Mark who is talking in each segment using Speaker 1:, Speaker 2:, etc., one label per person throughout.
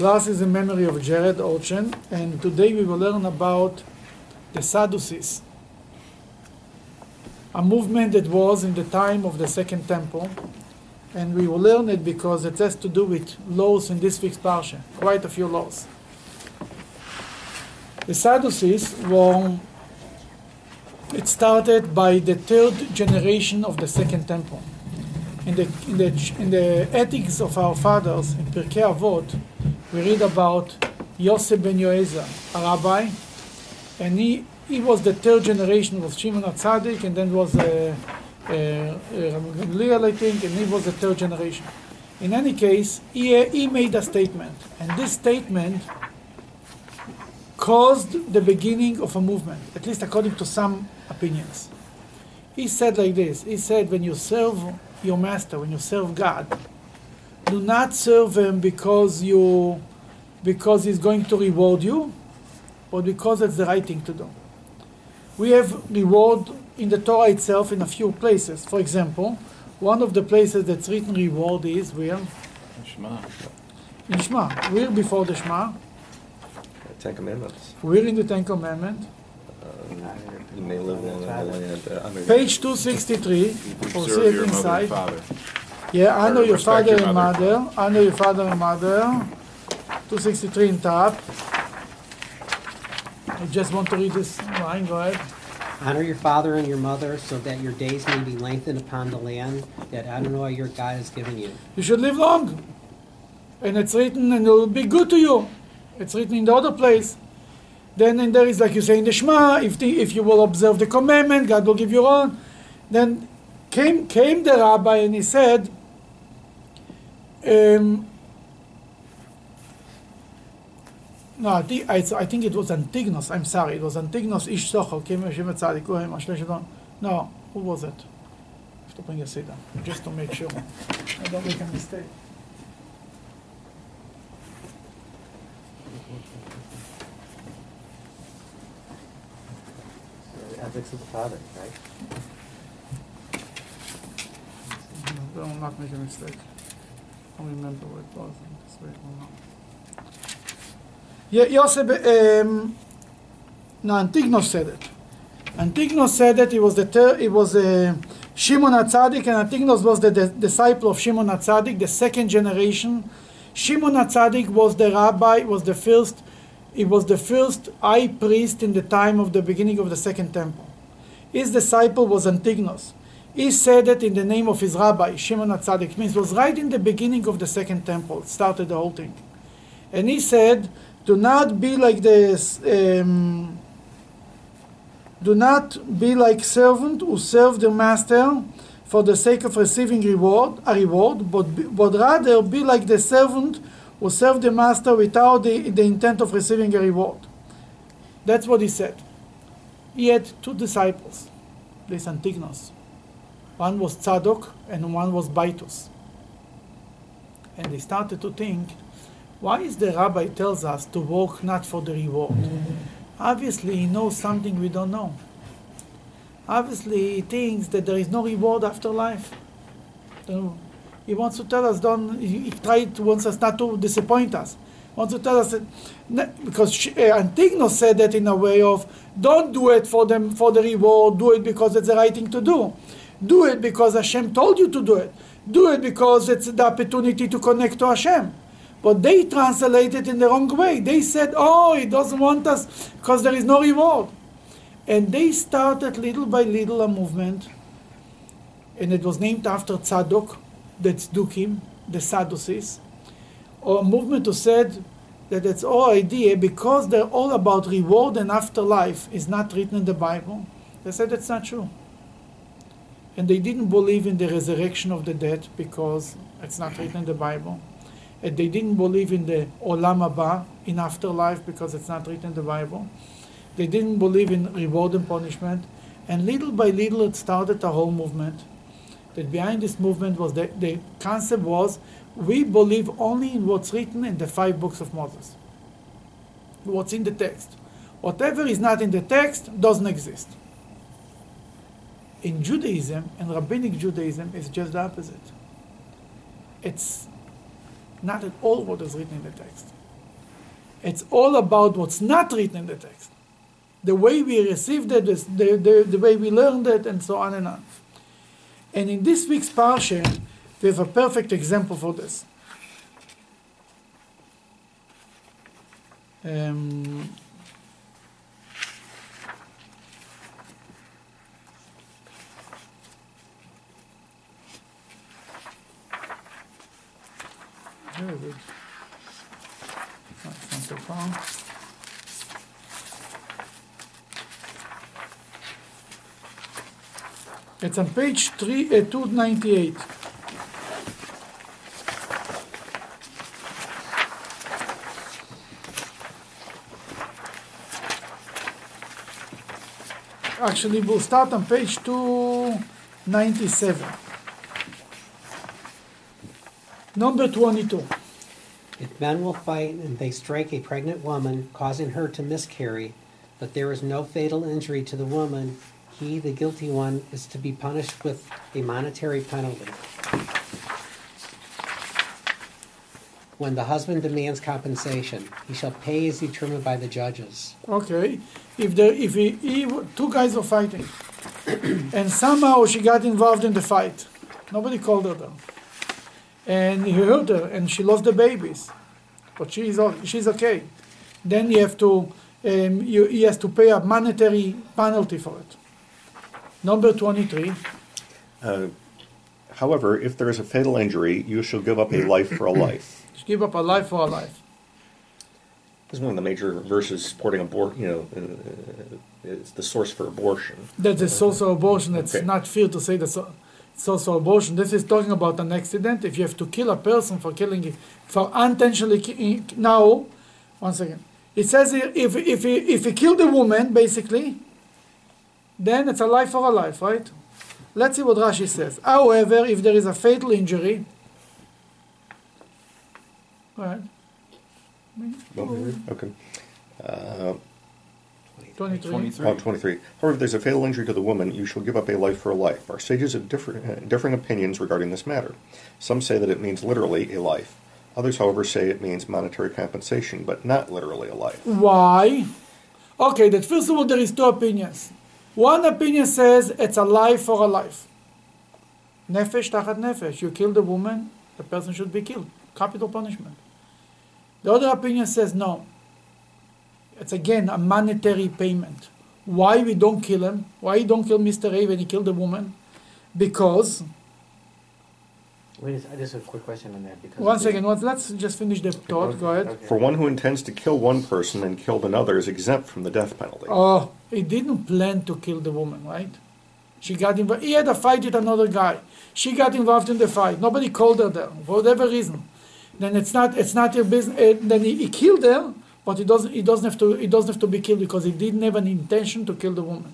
Speaker 1: Class is in memory of Jared Orchen, and today we will learn about the Sadducees, a movement that was in the time of the Second Temple, and we will learn it because it has to do with laws in this week's parsha, quite a few laws. The Sadducees were, it started by the third generation of the Second Temple. In the, in the, in the ethics of our fathers, in Pirkei Avot, we read about Yosef ben Yoezer, a rabbi, and he, he was the third generation of Shimon HaTzadik, and then was uh, uh, I think, and he was the third generation. In any case, he, he made a statement, and this statement caused the beginning of a movement, at least according to some opinions. He said like this He said, when you serve your master, when you serve God, do not serve him because you because he's going to reward you, but because it's the right thing to do. We have reward in the Torah itself in a few places. For example, one of the places that's written reward is where?
Speaker 2: Shema.
Speaker 1: In Shema. We're before the Shema.
Speaker 3: Ten Commandments.
Speaker 1: We're in the Ten Commandments.
Speaker 3: You may live long in the land uh,
Speaker 1: Page 263. Or see it
Speaker 2: your
Speaker 1: inside.
Speaker 2: father.
Speaker 1: Yeah, honor
Speaker 2: Or
Speaker 1: your father and
Speaker 2: mother.
Speaker 1: mother. Honor your father and mother. 263 in top. I just want to read this line. Go ahead.
Speaker 4: Honor your father and your mother so that your days may be lengthened upon the land that Adonai your God has given you.
Speaker 1: You should live long. And it's written, and it will be good to you. It's written in the other place. Then and there is, like you say in the Shema, if, the, if you will observe the commandment, God will give you on. Then came, came the rabbi and he said, um, no, I think, I, I think it was Antigonus. I'm sorry, it was Antignos Ish Sochel. came Hashem Tzadik, ahead, Mashle Shadon. No, who was it? I have to bring a just to make sure I don't make a mistake.
Speaker 4: Ethics of the father, right?
Speaker 1: No, do not make a mistake. I remember what it was. Yosef, um, no, Antignos said it. Antignos said that it was the ter- it was uh, Shimon HaTzadik, and Antignos was the, disciple of Shimon HaTzadik, the second generation. Shimon HaTzadik was the rabbi, was the first, he was the first high priest in the time of the beginning of the second temple. His disciple was Antignos. He said it in the name of his rabbi, Shimon HaTzadik. Means was right in the beginning of the second temple. Started the whole thing. And he said, do not be like this, um, do not be like servant who serve their master for the sake of receiving reward, a reward, but, but rather be like the servant who serve the master without the, the intent of receiving a reward. That's what he said. He had two disciples, this Antignos. One was Tzadok and one was Baitus. And they started to think, why is the rabbi tells us to work not for the reward? Obviously, he knows something we don't know. Obviously, he thinks that there is no reward after life. He wants to tell us, don't, he, he tried wants us not to disappoint us. Wants to tell us that, because she, uh, Antignos said that in a way of, don't do it for them for the reward, do it because it's the right thing to do. Do it because Hashem told you to do it. Do it because it's the opportunity to connect to Hashem. But they translated in the wrong way. They said, oh, he doesn't want us because there is no reward. And they started little by little a movement, and it was named after Tzadok, the Tzdukim, the Sadducees, a movement who said that its all idea, because they're all about reward and afterlife, is not written in the Bible. They said that's not true. And they didn't believe in the resurrection of the dead because it's not written in the Bible. And they didn't believe in the Olam Haba, in afterlife, because it's not written in the Bible. They didn't believe in reward and punishment. And little by little, it started a whole movement. That behind this movement was the, the concept was we believe only in what's written in the five books of Moses. What's in the text. Whatever is not in the text doesn't exist. In Judaism and Rabbinic Judaism, it's just the opposite. It's not at all what is written in the text. It's all about what's not written in the text. The way we received it, the, the, the way we learned it, and so on and on. And in this week's parsha, we have a perfect example for this. Um, very good. That's not so far. It's on page three, uh, 298. Actually, we'll start on page 297. Number 22.
Speaker 4: If men will fight and they strike a pregnant woman, causing her to miscarry, but there is no fatal injury to the woman, he, the guilty one, is to be punished with a monetary penalty. When the husband demands compensation, he shall pay as determined by the judges.
Speaker 1: Okay, if the if he, he two guys are fighting, and somehow she got involved in the fight, nobody called her though, and he hurt her, and she lost the babies, but she's she's okay. Then you have to um, you, he has to pay a monetary penalty for it. Number twenty-three.
Speaker 2: Uh, However, if there is a fatal injury, you shall give up a life for a life.
Speaker 1: Give up a life for a life.
Speaker 2: This is one of the major verses supporting abort. You know, uh, it's the source for abortion.
Speaker 1: That is also abortion. It's
Speaker 2: Okay.
Speaker 1: not fair to say that so- it's also abortion. This is talking about an accident. If you have to kill a person for killing, it, for unintentionally ki- now, one second. It says here, if if he, if he killed a woman, basically, then it's a life for a life, right? Let's see what Rashi says. However, if there is a fatal injury, right?
Speaker 2: Okay. Uh,
Speaker 1: 23.
Speaker 2: Oh, 23. However, if there's a fatal injury to the woman, you shall give up a life for a life. Our sages have different, uh, differing opinions regarding this matter. Some say that it means literally a life. Others, however, say it means monetary compensation, but not literally a life.
Speaker 1: Why? Okay, that first of all, there is two opinions. One opinion says it's a life for a life. Nefesh tachat nefesh. You kill the woman, the person should be killed. Capital punishment. The other opinion says no. It's again a monetary payment. Why we don't kill him? Why you don't kill Mr. A when he killed the woman? Because
Speaker 5: Wait, a s- just have a quick question on that because.
Speaker 1: one second, one- let's just finish the thought. Go ahead.
Speaker 5: Okay.
Speaker 2: For one who intends to kill one person and killed another is exempt from the death penalty.
Speaker 1: Oh, he didn't plan to kill the woman, right? She got involved. He had a fight with another guy. She got involved in the fight. Nobody called her there for whatever reason. Then it's not it's not your business. eh, then he, he killed her, but he doesn't he doesn't have to he doesn't have to be killed because he didn't have an intention to kill the woman.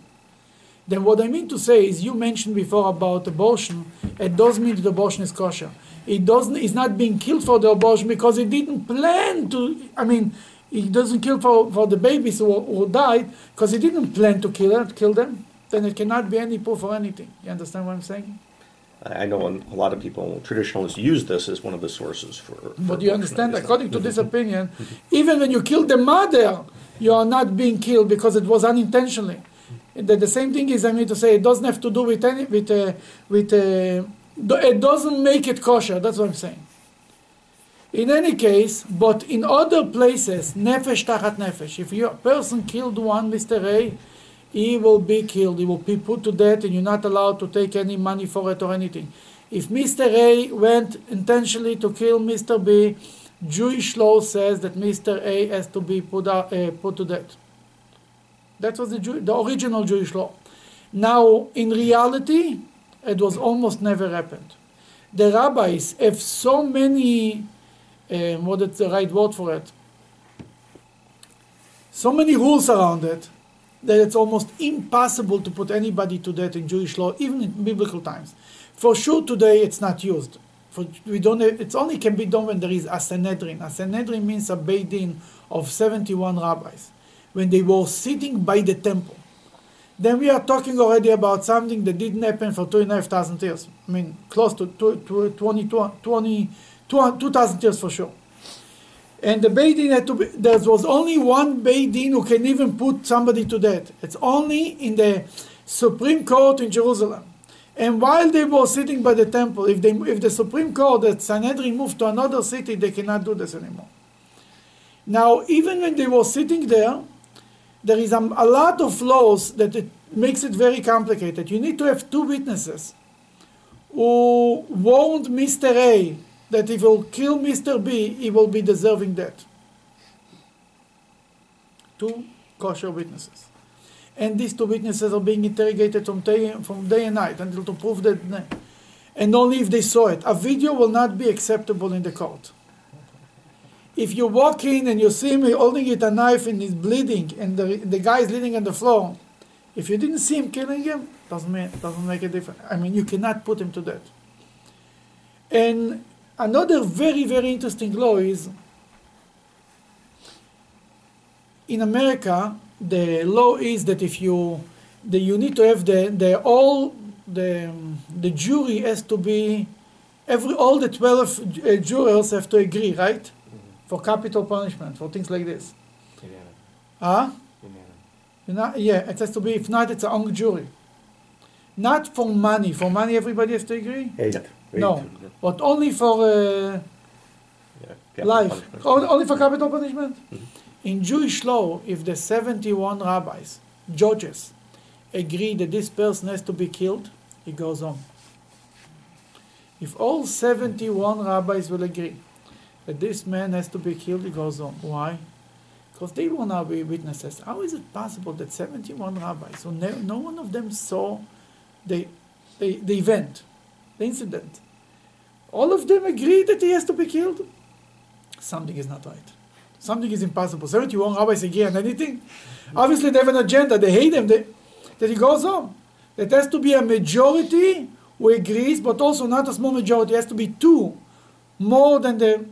Speaker 1: Then what I mean to say is you mentioned before about abortion. It does mean that abortion is kosher. It doesn't. He's not being killed for the abortion because he didn't plan to. I mean, he doesn't kill for, for the babies who, who died because he didn't plan to kill her, kill them. Then it cannot be any proof for anything. You understand what I'm saying?
Speaker 2: I know a lot of people, traditionalists, use this as one of the sources for. for
Speaker 1: But you understand, according to this opinion, even when you kill the mother, you are not being killed because it was unintentionally. The, the same thing is, I mean to say, it doesn't have to do with any, with, uh, with, uh, it doesn't make it kosher. That's what I'm saying. In any case, but in other places, nefesh tachat nefesh. If your person killed one, Mr. A, he will be killed. He will be put to death, and you're not allowed to take any money for it or anything. If Mr. A went intentionally to kill Mr. B, Jewish law says that Mr. A has to be put, out, uh, put to death. That was the, Jew, the original Jewish law. Now, in reality, it was almost never happened. The rabbis have so many, um, what is the right word for it? So many rules around it that it's almost impossible to put anybody to death in Jewish law, even in biblical times. For sure, today it's not used. For we don't. It only can be done when there is a Sanhedrin. A Sanhedrin means a Beit Din of seventy-one rabbis, when they were sitting by the temple. Then we are talking already about something that didn't happen for two and a half thousand years. I mean, close to two, two, 20, 20, 2000 years for sure. And the Beit Din had to be, there was only one Beit Din who can even put somebody to death. It's only in the Supreme Court in Jerusalem. And while they were sitting by the temple, if, they, if the Supreme Court, that Sanhedrin moved to another city, they cannot do this anymore. Now, even when they were sitting there, there is a, a lot of laws that it makes it very complicated. You need to have two witnesses who warned Mr. A that if he will kill Mr. B, he will be deserving that. Two kosher witnesses. And these two witnesses are being interrogated from day, from day and night until to prove that. And only if they saw it. A video will not be acceptable in the court. If you walk in and you see him holding it a knife and he's bleeding and the, the guy is bleeding on the floor, if you didn't see him killing him, doesn't make, doesn't make a difference. I mean, you cannot put him to death. And another very, very interesting law is in America, the law is that if you, the, you need to have the, the all, the, the jury has to be, every, all the 12 uh, jurors have to agree, right? For capital punishment, for things like this.
Speaker 5: Unanimous.
Speaker 1: Huh?
Speaker 5: Unanimous.
Speaker 1: You know, yeah, it has to be, if not, it's a hung jury. Not for money. For money, everybody has to agree?
Speaker 3: Eight.
Speaker 1: No, but only for uh,
Speaker 2: Yeah,
Speaker 1: life.
Speaker 2: punishment.
Speaker 1: Only for capital punishment?
Speaker 2: Mhm.
Speaker 1: In Jewish law, if the 71 rabbis, judges, agree that this person has to be killed, he goes on. If all 71 rabbis will agree that this man has to be killed, he goes on. Why? Because they will now be witnesses. How is it possible that 71 rabbis, so no, no one of them saw the, the, the event, the incident, all of them agree that he has to be killed? Something is not right. Something is impossible. 71 rabbis agree on anything? Obviously, they have an agenda. They hate him. They, that he goes on. There has to be a majority who agrees, but also not a small majority. It has to be two more than the,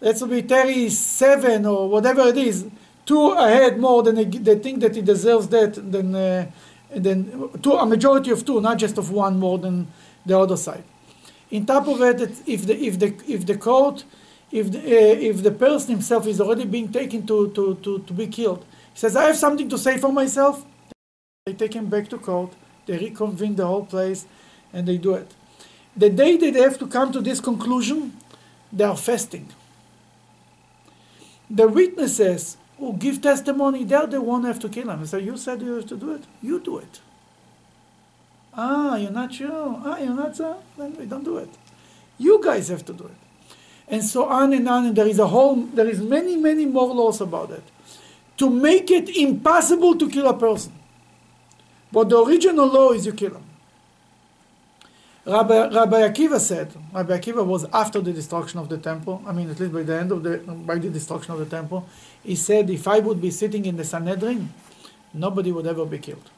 Speaker 1: let's be 37 or whatever it is, two ahead more than they, they think that he deserves that, than, uh, than two, a majority of two, not just of one more than the other side. In top of it, if the, if the, if the court, if the, uh, if the person himself is already being taken to, to, to, to be killed, he says, I have something to say for myself, they take him back to court, they reconvene the whole place, and they do it. The day that they have to come to this conclusion, they are fasting. The witnesses who give testimony, they're the one who have to kill him. They say, You said you have to do it, you do it. Ah, you're not sure. Ah, you're not sure? Then we don't do it. You guys have to do it. And so on and on, and there is a whole, there is many, many more laws about it. To make it impossible to kill a person. But the original law is you kill him. Rabbi, Rabbi Akiva said, Rabbi Akiva was after the destruction of the temple, I mean, at least by the end of the, by the destruction of the temple, he said, if I would be sitting in the Sanhedrin, nobody would ever be killed.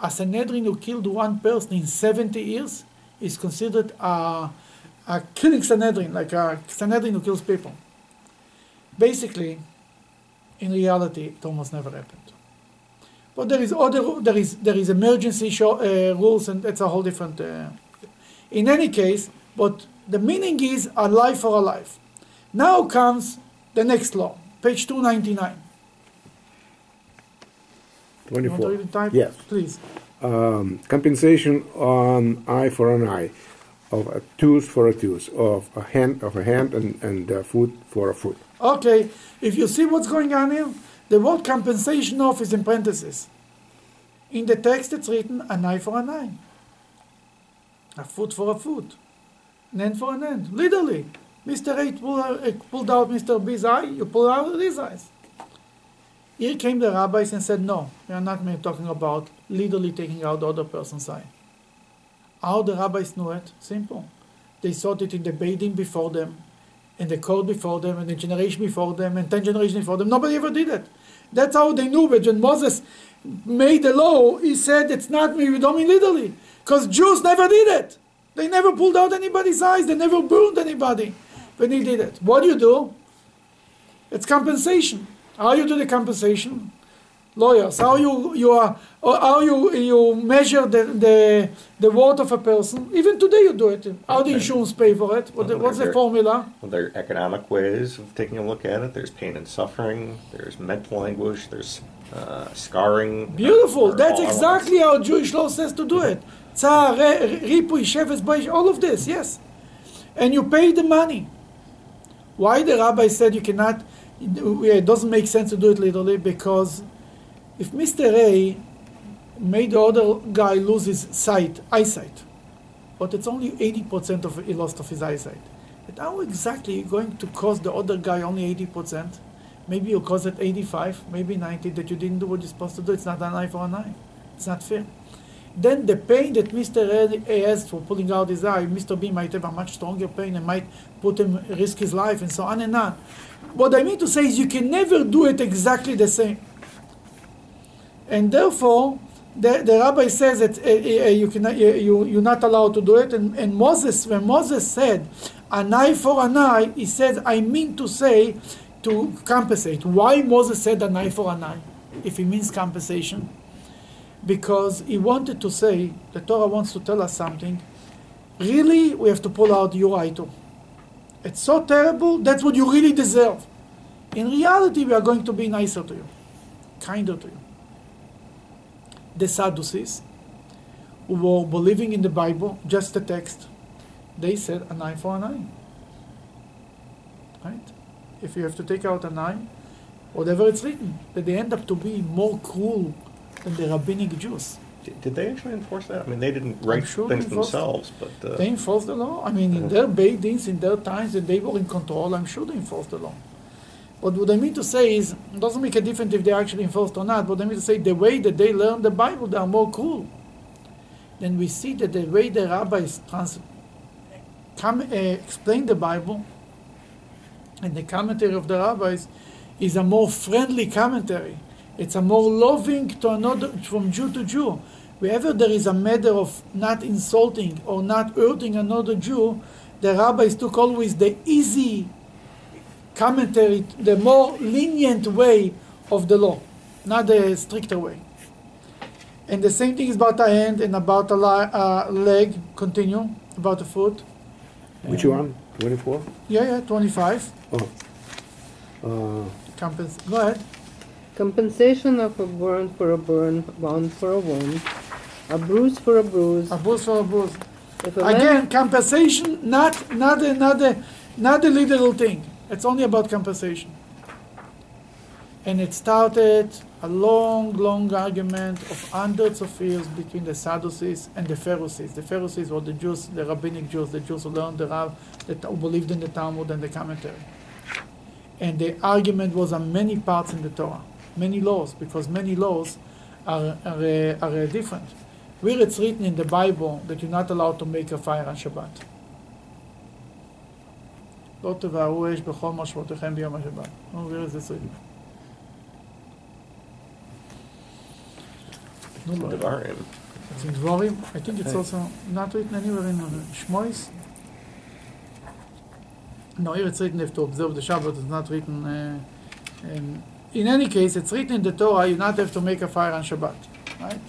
Speaker 1: A Sanhedrin who killed one person in 70 years is considered a, a killing Sanhedrin, like a Sanhedrin who kills people. Basically, in reality, it almost never happened. But there is other, there is there is emergency show, uh, rules, and that's a whole different. Uh, in any case, but the meaning is a life for a life. Now comes the next law, page two ninety nine. You want to
Speaker 6: 24.
Speaker 1: read the type?
Speaker 6: Yes.
Speaker 1: please.
Speaker 6: Um, compensation on eye for an eye, of a tooth for a tooth, of a hand of a hand, and, and a foot for a foot.
Speaker 1: Okay, if you see what's going on here, the word compensation of is in parentheses. In the text, it's written an eye for an eye, a foot for a foot, an end for an end. Literally, Mr. A pulled out, pulled out Mr. B's eye, you pull out his eyes. Here came the rabbis and said, no, we are not talking about literally taking out the other person's eye. How the rabbis knew it? Simple. They saw it in the bathing before them, and the code before them, and the generation before them, and ten generations before them. Nobody ever did it. That's how they knew it. When Moses made the law, he said, it's not me, we don't mean literally. Because Jews never did it. They never pulled out anybody's eyes. They never burned anybody when he did it. What do you do? It's compensation. How you do the compensation? lawyers. How you you are how you you measure the, the the worth of a person. Even today you do it. How the
Speaker 2: Okay.
Speaker 1: insurance pay for it? What the, what's the formula?
Speaker 2: Well, there are economic ways of taking a look at it. There's pain and suffering. There's mental anguish. There's uh, scarring.
Speaker 1: Beautiful.
Speaker 2: There
Speaker 1: That's exactly how Jewish law says to do it. Tsar, re- ripui, sheves, baish, all of this, yes. And you pay the money. Why the rabbi said you cannot, it doesn't make sense to do it literally because if Mr. A made the other guy lose his sight, eyesight, but it's only 80% of he lost of his eyesight. But how exactly you going to cause the other guy only 80%? Maybe you cause it 85, maybe 90, that you didn't do what you're supposed to do. It's not an eye for an eye. It's not fair. Then the pain that Mr. A has for pulling out his eye, Mr. B might have a much stronger pain and might put him risk his life and so on and on. What I mean to say is you can never do it exactly the same. And therefore, the, the rabbi says that uh, you cannot, you, you're not allowed to do it. And, and Moses, when Moses said, an eye for an eye, he said, I mean to say, to compensate. Why Moses said an eye for an eye, if he means compensation? Because he wanted to say, the Torah wants to tell us something. Really, we have to pull out your eye too. It's so terrible, that's what you really deserve. In reality, we are going to be nicer to you, kinder to you the Sadducees, who were believing in the Bible, just the text, they said a nine for a nine. Right? If you have to take out a nine, whatever it's written, that they end up to be more cruel than the rabbinic Jews.
Speaker 2: Did, they actually enforce that? I mean, they didn't write
Speaker 1: sure
Speaker 2: things themselves, but uh,
Speaker 1: They enforced the law. I mean, in their Beit Dins, in their times, and they were in control, I'm sure they enforced the law. But what I mean to say is, it doesn't make a difference if they actually enforced or not. But I mean to say, the way that they learn the Bible, they are more cruel. Then we see that the way the rabbis trans- come, uh, explain the Bible, and the commentary of the rabbis, is a more friendly commentary. It's a more loving to another, from Jew to Jew. Wherever there is a matter of not insulting or not hurting another Jew, the rabbis took always the easy commentary, the more lenient way of the law, not the stricter way. And the same thing is about a hand and about a li- uh, leg. Continue about the foot.
Speaker 6: Which
Speaker 1: Um,
Speaker 6: one? 24?
Speaker 1: Yeah, yeah, 25.
Speaker 6: Oh. Uh,
Speaker 1: Compens- Go ahead.
Speaker 7: Compensation of a burn for a burn, wound for a wound, a bruise for a bruise.
Speaker 1: A bruise for a bruise.
Speaker 7: If a
Speaker 1: Again, compensation, not not a, not a, not a literal thing. It's only about compensation. And it started a long, long argument of hundreds of years between the Sadducees and the Pharisees. The Pharisees were the Jews, the rabbinic Jews, the Jews who learned the Rab, that believed in the Talmud and the commentary. And the argument was on many parts in the Torah, many laws, because many laws are, are, are different. Where it's written in the Bible that you're not allowed to make a fire on Shabbat. לא תבערו אש בכל משמעותיכם ביום השבת. נו, where is this written? נו, לא,
Speaker 2: Devarim.
Speaker 1: it's in דבורים. I think it's also not written anywhere in uh, Shmois. No, here it's written if to observe the Shabbat, it's not written. Uh, in, in any case, it's written in the Torah, you not have to make a fire on Shabbat, right?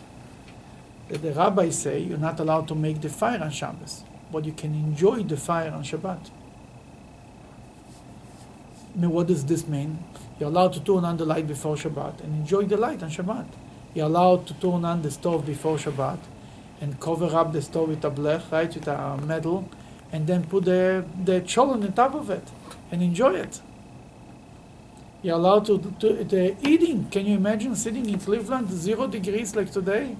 Speaker 1: The, the rabbis say you're not allowed to make the fire on Shabbos, but you can enjoy the fire on Shabbat. I mean, what does this mean? You're allowed to turn on the light before Shabbat and enjoy the light on Shabbat. You're allowed to turn on the stove before Shabbat and cover up the stove with a blech, right, with a metal, and then put the, the cholent on top of it and enjoy it. You're allowed to, to the eating. Can you imagine sitting in Cleveland, zero degrees like today,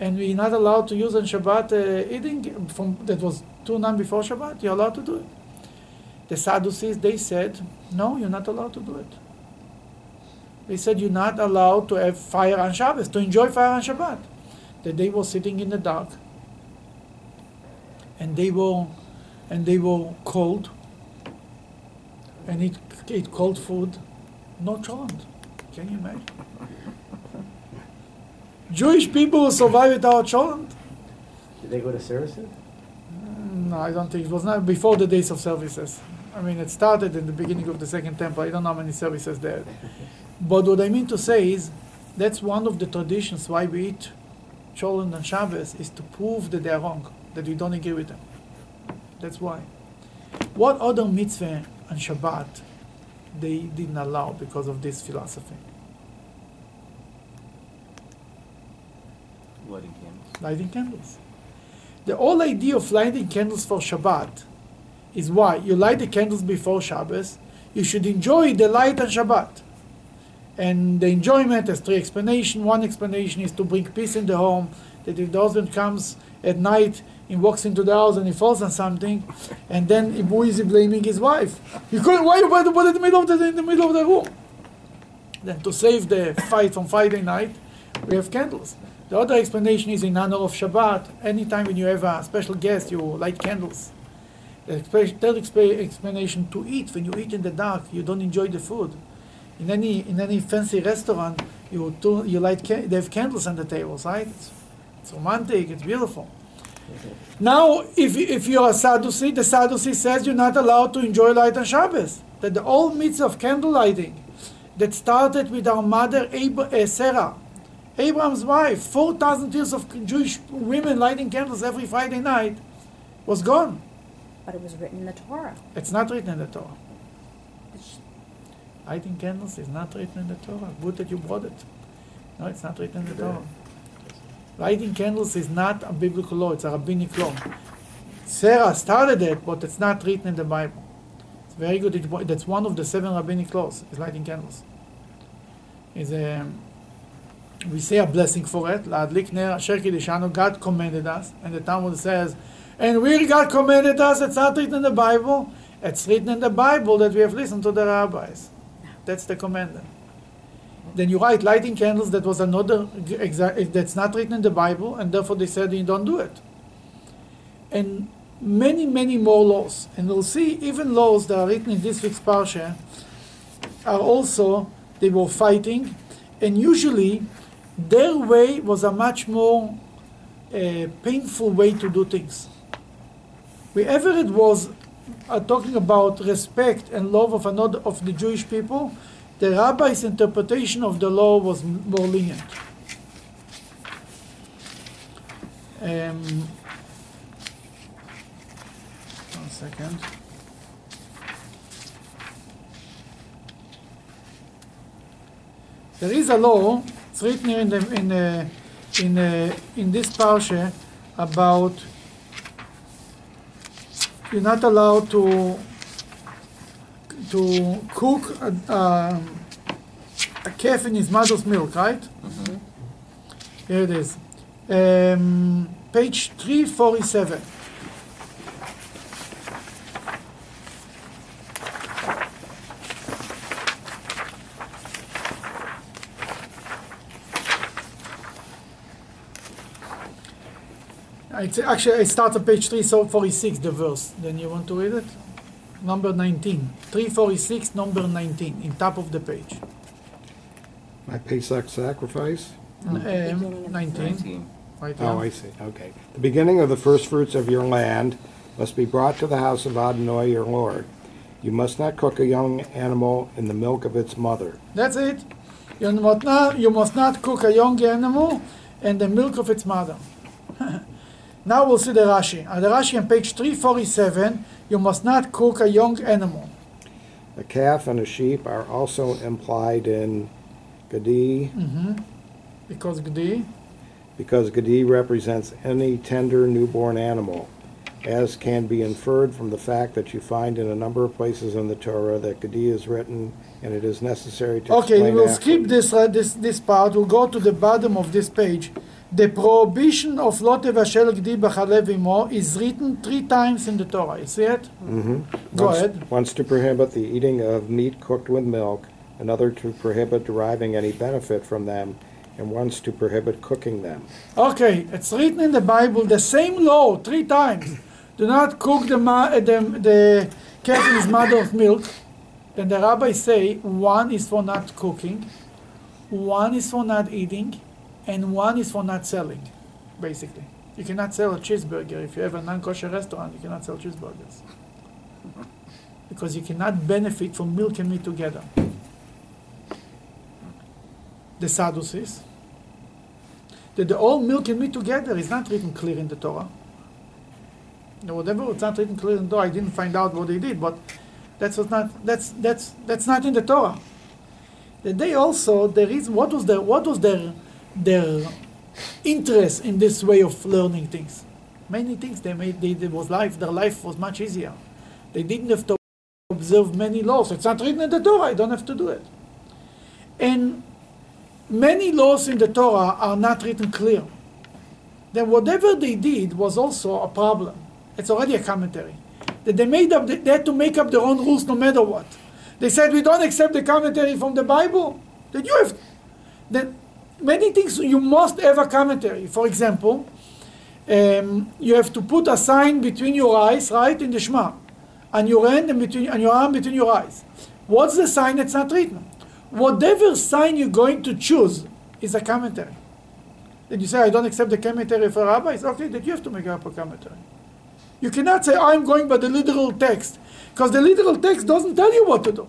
Speaker 1: and we're not allowed to use on Shabbat uh, eating from that was turned on before Shabbat? You're allowed to do it. The Sadducees, they said, no, you're not allowed to do it. They said you're not allowed to have fire on Shabbos, to enjoy fire on Shabbat. That they were sitting in the dark, and they were, and they were cold, and eat, eat cold food, no cholent. Can you imagine? Jewish people survive without cholent?
Speaker 5: Did they go to services?
Speaker 1: No, I don't think it was not before the days of services. I mean, it started in the beginning of the Second Temple. I don't know how many services there. But what I mean to say is, That's one of the traditions why we eat cholent on Shabbos is to prove that they are wrong, that we don't agree with them. That's why. What other mitzvah on Shabbat they didn't allow because of this philosophy?
Speaker 3: Lighting candles.
Speaker 1: lighting candles. The whole idea of lighting candles for Shabbat is why you light the candles before Shabbos. You should enjoy the light on Shabbat. And the enjoyment has three explanations. One explanation is to bring peace in the home. That if the husband comes at night and walks into the house and he falls on something, and then who is he blaming his wife? You couldn't. Why you put it in the middle of the in the middle of the room? Then to save the fight from Friday night, we have candles. The other explanation is in honor of Shabbat. Anytime when you have a special guest, you light candles. The third explanation to eat. When you eat in the dark, you don't enjoy the food. In any in any fancy restaurant, you you light they have candles on the tables, right? It's, it's romantic. It's beautiful. Now, if if you're a Sadducee, the Sadducee says you're not allowed to enjoy light on Shabbos. That the old myths of candle lighting that started with our mother Ab- uh, Sarah, Abraham's wife, 4,000 years of Jewish women lighting candles every Friday night, was gone.
Speaker 8: But it was written in the Torah.
Speaker 1: It's not written in the Torah. Lighting candles is not written in the Torah. Good that you brought it. No, it's not written in the Torah. Lighting candles is not a biblical law, it's a rabbinic law. Sarah started it, but it's not written in the Bible. It's very good. It- That's one of the seven rabbinic laws, is lighting candles. Is a, we say a blessing for it. God commanded us. And the Talmud says, and where God commanded us, it's not written in the Bible. It's written in the Bible that we have listened to the rabbis. That's the commandment. Then you write lighting candles. That was another that's not written in the Bible, and therefore they said you don't do it. And many, many more laws. And we'll see even laws that are written in this week's parsha are also they were fighting, and usually their way was a much more uh, painful way to do things. Wherever it was uh, talking about respect and love of another of the Jewish people, the rabbi's interpretation of the law was more lenient. Um, one second. There is a law. It's written here in the, in uh, in uh, in this parsha about you're not allowed to to cook a, um, a calf in his mother's milk, right? Here it is. Um, page 347. It's actually, it starts on page 346, the verse. Then you want to read it? Number 19. 346, number 19, in top of the page.
Speaker 6: My Pesach sacrifice?
Speaker 1: Um,
Speaker 8: Beginning of
Speaker 1: 19.
Speaker 3: 19.
Speaker 1: Right
Speaker 6: Oh,
Speaker 1: here.
Speaker 6: I see, okay. The beginning of the first fruits of your land must be brought to the house of Adonai your Lord. You must not cook a young animal in the milk of its mother.
Speaker 1: That's it. You must not, you must not cook a young animal and the milk of its mother. Now we'll see the Rashi. Uh, the Rashi on page 347, you must not cook a young animal.
Speaker 6: A calf and a sheep are also implied in Gadi
Speaker 1: Because Gdi,
Speaker 6: because Gadi represents any tender newborn animal, as can be inferred from the fact that you find in a number of places in the Torah that Gadi is written, and it is necessary to
Speaker 1: Okay, we'll
Speaker 6: after.
Speaker 1: skip this, uh, this this part. We'll go to the bottom of this page. The prohibition of lo tevashel gdi b'chalev imo is written three times in the Torah. You see it?
Speaker 6: Mhm.
Speaker 1: Go
Speaker 6: Once-
Speaker 1: ahead.
Speaker 6: Once to prohibit the eating of meat cooked with milk, another to prohibit deriving any benefit from them, and once to prohibit cooking them.
Speaker 1: Okay, it's written in the Bible the same law three times. Do not cook the ma- uh, the, the calf in his mother's milk. Then the rabbis say one is for not cooking, one is for not eating, and one is for not selling. Basically, you cannot sell a cheeseburger if you have a non-kosher restaurant. You cannot sell cheeseburgers because you cannot benefit from milk and meat together. the Sadducees, that the all milk and meat together is not written clear in the Torah. Now, whatever it's not written clear in the Torah, I didn't find out what they did, but that's what's not that's that's that's not in the Torah. That they also there is what was their what was their their interest in this way of learning things. Many things they made they, was life their life was much easier. They didn't have to observe many laws. It's not written in the Torah. I don't have to do it. And many laws in the Torah are not written clear. Then whatever they did was also a problem. It's already a commentary. That they made up, they had to make up their own rules no matter what. They said we don't accept the commentary from the Bible. That you have, then many things you must have a commentary. For example, um, you have to put a sign between your eyes, right, in the Shema, and your hand and between and your arm between your eyes. What's the sign that's not written? Whatever sign you're going to choose is a commentary. Then you say, I don't accept the commentary for rabbis. Okay, that you have to make up a commentary. You cannot say, I'm going by the literal text, because the literal text doesn't tell you what to do.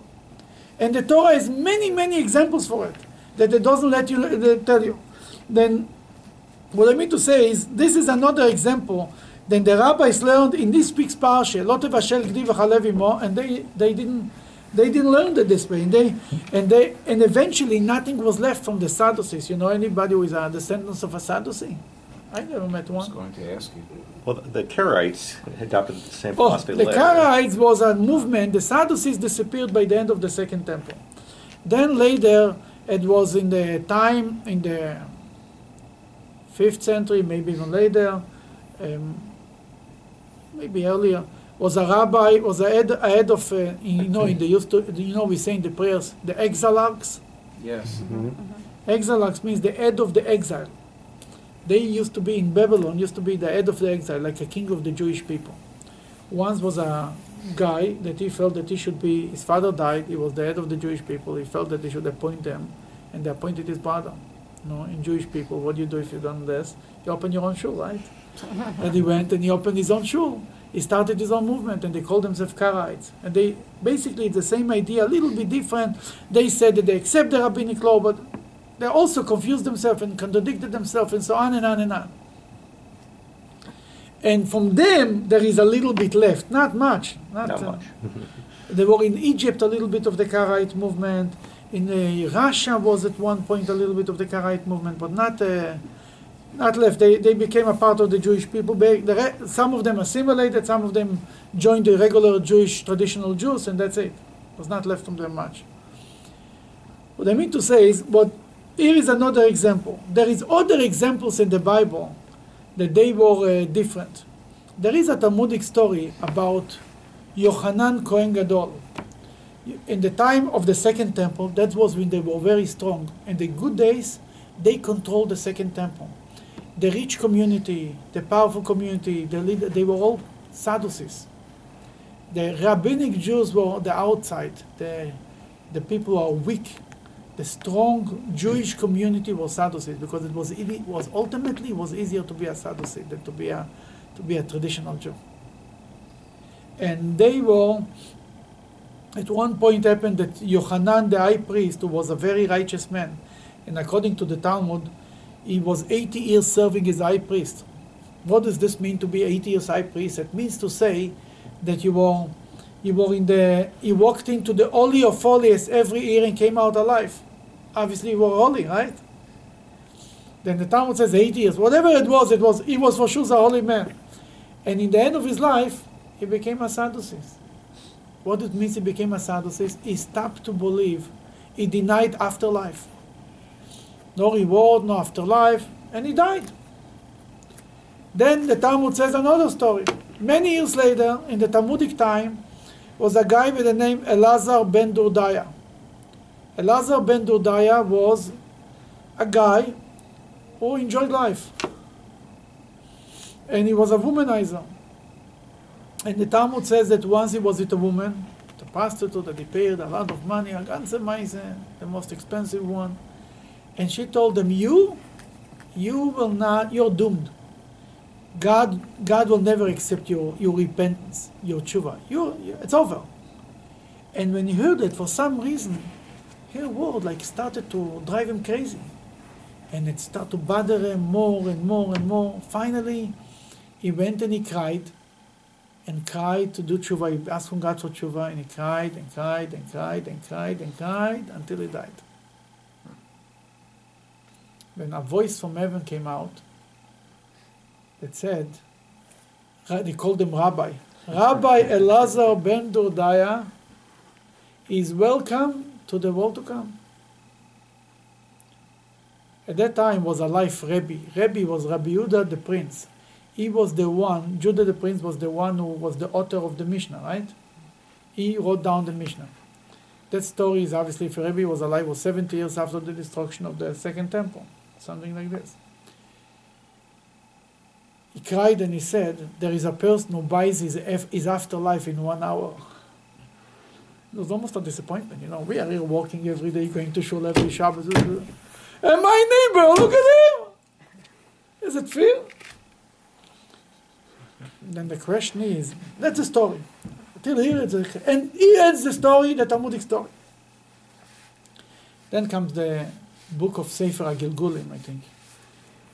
Speaker 1: And the Torah has many, many examples for it that it doesn't let you uh, tell you. Then, what I mean to say is, this is another example. Then the rabbis learned in this week's parsha, Lot of Gdi V'chalev Imo, and they, they didn't they didn't learn it this way, and they and they and eventually nothing was left from the Sadducees. You know anybody with a descendant of a Sadducee? I never met one.
Speaker 3: I was
Speaker 1: one.
Speaker 3: going to ask you.
Speaker 2: Well, the Karaites adopted the same
Speaker 1: Oh,
Speaker 2: philosophy
Speaker 1: the
Speaker 2: later.
Speaker 1: Karaites was a movement. The Sadducees disappeared by the end of the Second Temple. Then later, it was in the time in the fifth century, maybe even later, um, maybe earlier. Was a rabbi, was a head, a head of, uh, you know, in the used to, you know, we say in the prayers, the exilarchs.
Speaker 3: Yes.
Speaker 1: Exilarchs means the head of the exile. They used to be in Babylon, used to be the head of the exile, like a king of the Jewish people. Once was a guy that he felt that he should be, his father died, he was the head of the Jewish people, he felt that they should appoint them, and they appointed his brother. You know, in Jewish people, what do you do if you've done this? You open your own shul, right? and he went and he opened his own shul. He started his own movement, and they called themselves Karaites. And they basically the same idea, a little bit different. They said that they accept the rabbinic law, but they also confused themselves and contradicted themselves, and so on and on and on. And from them, there is a little bit left, not much. Not,
Speaker 2: Not
Speaker 1: uh,
Speaker 2: much.
Speaker 1: there were in Egypt a little bit of the Karaite movement. In uh, Russia was at one point a little bit of the Karaite movement, but not uh, not left. They, they became a part of the Jewish people. The re- some of them assimilated, some of them joined the regular Jewish traditional Jews, and that's it. Was not left from them much. What I mean to say is, but here is another example. There is other examples in the Bible that they were uh, different. There is a Talmudic story about Yochanan Kohen Gadol. In the time of the Second Temple, that was when they were very strong. In the good days, they controlled the Second Temple. The rich community, the powerful community, the leader, they were all Sadducees. The rabbinic Jews were the outside, the, the people who are weak. The strong Jewish community was Sadducees because it was, was ultimately was easier to be a Sadducee than to be a, to be a traditional Jew. And they were, at one point happened that Yochanan the high priest, who was a very righteous man, and according to the Talmud, he was 80 years serving as high priest. What does this mean to be 80 years high priest? It means to say that you were, you were in the, you walked into the holy of holies every year and came out alive. Obviously, were holy, right? Then the Talmud says 80 years. Whatever it was, it was he was for sure a holy man. And in the end of his life, he became a Sadducee. What it means he became a Sadducee? He stopped to believe. He denied afterlife. No reward, no afterlife, and he died. Then the Talmud says another story. Many years later, in the Talmudic time, was a guy with the name Elazar ben Durdaya. Elazar ben Durdaya was a guy who enjoyed life. And he was a womanizer. And the Talmud says that once he was with a woman, the prostitute that he paid a lot of money, the most expensive one. And she told him, You, you will not, you're doomed. God, God will never accept your, your repentance, your tshuva. You, it's over. And when he heard it, for some reason, Her word like started to drive him crazy. And it started to bother him more and more and more. Finally, he went and he cried and cried to do tshuva. He asked from God for tshuva and he cried and cried and cried and cried and cried until he died. Then a voice from heaven came out that said, they called him Rabbi. Rabbi Elazar ben Dordaya is welcome to the world to come. At that time was alive Rebbe. Rebbe was Rabbi Yehuda the prince. He was the one, Judah the prince was the one who was the author of the Mishnah, right? He wrote down the Mishnah. That story is obviously if Rebbe was alive was 70 years after the destruction of the second temple, something like this. He cried and he said, There is a person who buys his, his afterlife in one hour. It was almost a disappointment, you know. We are here walking every day, going to shul every Shabbos. And my neighbor, look at him! Is it fair? Then the question is, that's the story. Till here, it's a, and he ends the story, the Talmudic story. Then comes the book of Sefer HaGilgulim, I think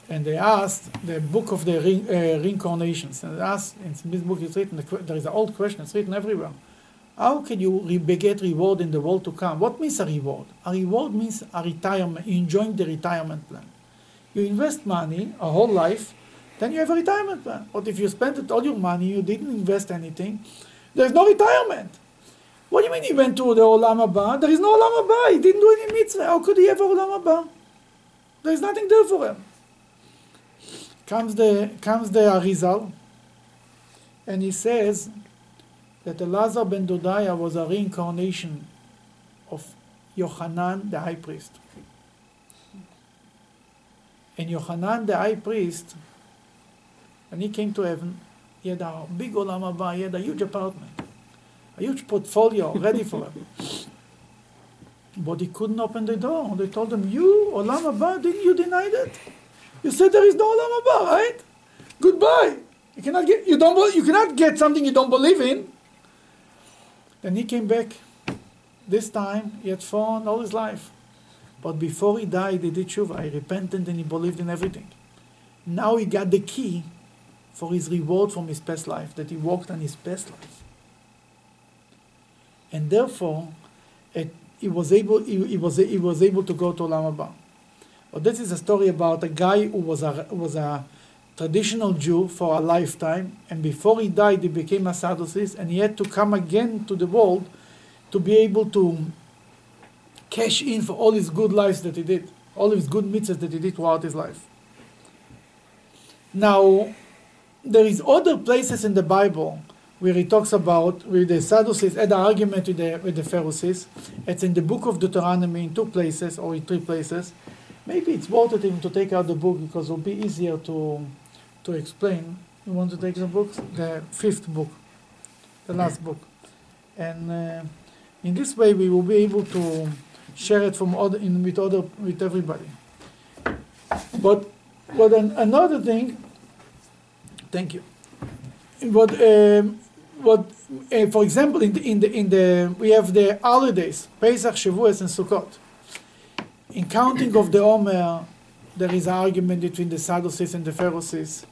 Speaker 1: and they asked the book of the re, uh, reincarnations. And they asked in this book it's written. There is an old question. It's written everywhere. How can you re- get reward in the world to come? What means a reward? A reward means a retirement. Enjoying the retirement plan. You invest money a whole life, then you have a retirement plan. But if you spent all your money, you didn't invest anything, there's no retirement. What do you mean he went to the Olam Haba? There is no Olam Haba. He didn't do any mitzvah. How could he have a Olam Haba? There is nothing there for him comes the comes the Arizal, and he says that Elazar ben Dordaya was a reincarnation of Yohanan the high priest. And Yohanan the high priest, when he came to heaven, he had a big olam haba, he had a huge apartment, a huge portfolio ready for him. But he couldn't open the door. They told him, "You olam haba, didn't you deny that?" You said there is no Olam Haba, right? Goodbye. You cannot get you don't you cannot get something you don't believe in. Then he came back. This time he had fallen all his life. But before he died, he did tshuva. He repented and he believed in everything. Now he got the key for his reward from his past life, that he walked on his past life. And therefore, it, he was able he, he was he was able to go to Olam. But this is a story about a guy who was a, was a traditional Jew for a lifetime, and before he died, he became a Sadducees, and he had to come again to the world to be able to cash in for all his good lives that he did, all his good mitzvahs that he did throughout his life. Now, there is other places in the Bible where he talks about where the Sadducees had an argument with the, with the Pharisees. It's in the book of Deuteronomy in two places or in three places. Maybe it's worth it even to take out the book because it'll be easier to to explain. we want to take the book, the fifth book, the last book, and uh, in this way we will be able to share it from other in, with other with everybody. But but an, another thing. Thank you. But um, what, uh, for example, in the, in the in the we have the holidays Pesach, Shavuos, and Sukkot in counting of the Omer, there is an argument between the Sadducees and the Pharisees.